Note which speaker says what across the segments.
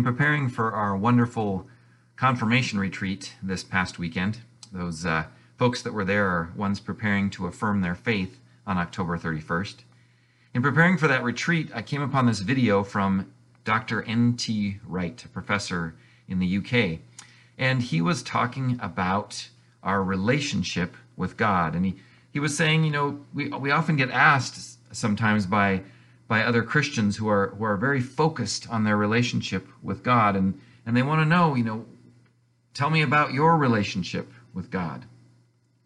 Speaker 1: In preparing for our wonderful confirmation retreat this past weekend, those uh, folks that were there are ones preparing to affirm their faith on October 31st. In preparing for that retreat, I came upon this video from Dr. N.T. Wright, a professor in the UK. And he was talking about our relationship with God. And he, he was saying, you know, we, we often get asked sometimes by by other Christians who are who are very focused on their relationship with God and and they want to know, you know, tell me about your relationship with God.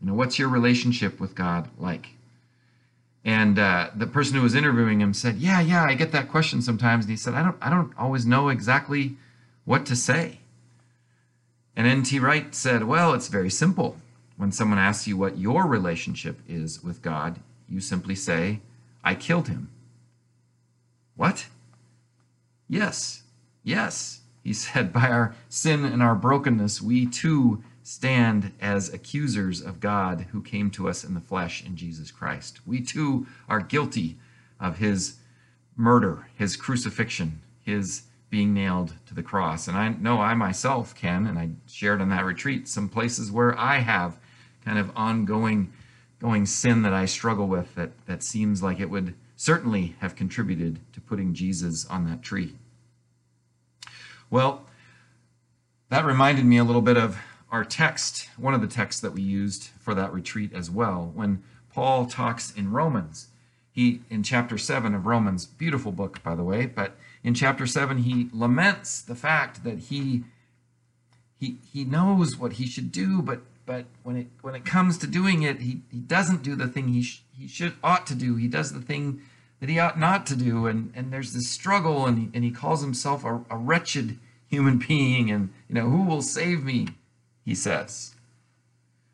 Speaker 1: You know, what's your relationship with God like? And uh, the person who was interviewing him said, "Yeah, yeah, I get that question sometimes." And he said, "I don't, I don't always know exactly what to say." And N.T. Wright said, "Well, it's very simple. When someone asks you what your relationship is with God, you simply say, I killed him." What? Yes, yes, he said, by our sin and our brokenness, we too stand as accusers of God who came to us in the flesh in Jesus Christ. We too are guilty of his murder, his crucifixion, his being nailed to the cross. And I know I myself can, and I shared on that retreat some places where I have kind of ongoing going sin that I struggle with that, that seems like it would certainly have contributed to putting Jesus on that tree. Well, that reminded me a little bit of our text, one of the texts that we used for that retreat as well, when Paul talks in Romans. He, in chapter 7 of Romans, beautiful book, by the way, but in chapter 7, he laments the fact that he he, he knows what he should do, but but when it when it comes to doing it, he, he doesn't do the thing he sh- he should ought to do. He does the thing that he ought not to do, and and there's this struggle, and he, and he calls himself a, a wretched human being, and you know who will save me? He says.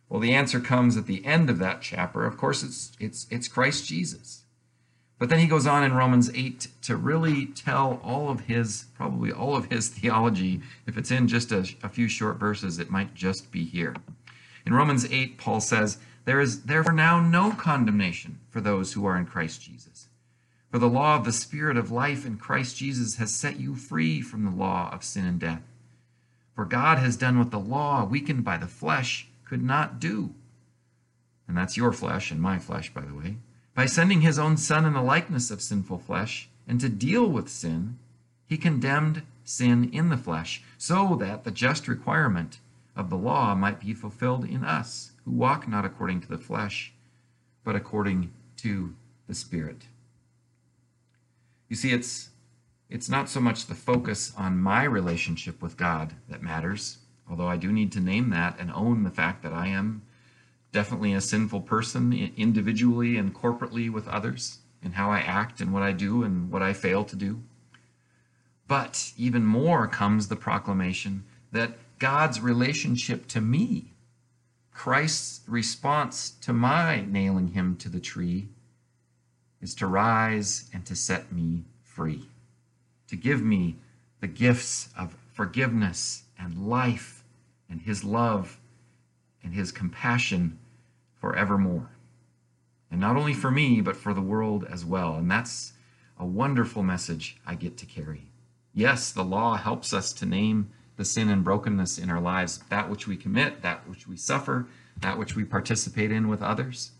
Speaker 1: Well, the answer comes at the end of that chapter. Of course, it's it's it's Christ Jesus. But then he goes on in Romans 8 to really tell all of his, probably all of his theology. If it's in just a, a few short verses, it might just be here. In Romans 8, Paul says, There is therefore now no condemnation for those who are in Christ Jesus. For the law of the Spirit of life in Christ Jesus has set you free from the law of sin and death. For God has done what the law, weakened by the flesh, could not do. And that's your flesh and my flesh, by the way. By sending his own Son in the likeness of sinful flesh, and to deal with sin, he condemned sin in the flesh, so that the just requirement of the law might be fulfilled in us, who walk not according to the flesh, but according to the Spirit. You see, it's, it's not so much the focus on my relationship with God that matters, although I do need to name that and own the fact that I am definitely a sinful person individually and corporately with others in how I act and what I do and what I fail to do. But even more comes the proclamation that God's relationship to me, Christ's response to my nailing him to the tree, is to rise and to set me free, to give me the gifts of forgiveness and life and his love and his compassion forevermore. And not only for me, but for the world as well. And that's a wonderful message I get to carry. Yes, the law helps us to name the sin and brokenness in our lives, that which we commit, that which we suffer, that which we participate in with others.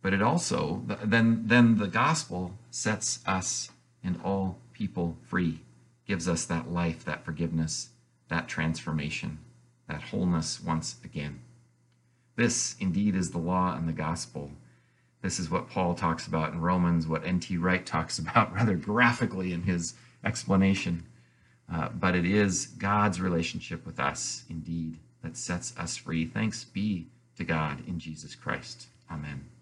Speaker 1: But it also, then, then the gospel sets us and all people free, gives us that life, that forgiveness, that transformation, that wholeness once again. This indeed is the law and the gospel. This is what Paul talks about in Romans, what N.T. Wright talks about rather graphically in his explanation. Uh, but it is God's relationship with us, indeed, that sets us free. Thanks be to God in Jesus Christ. Amen.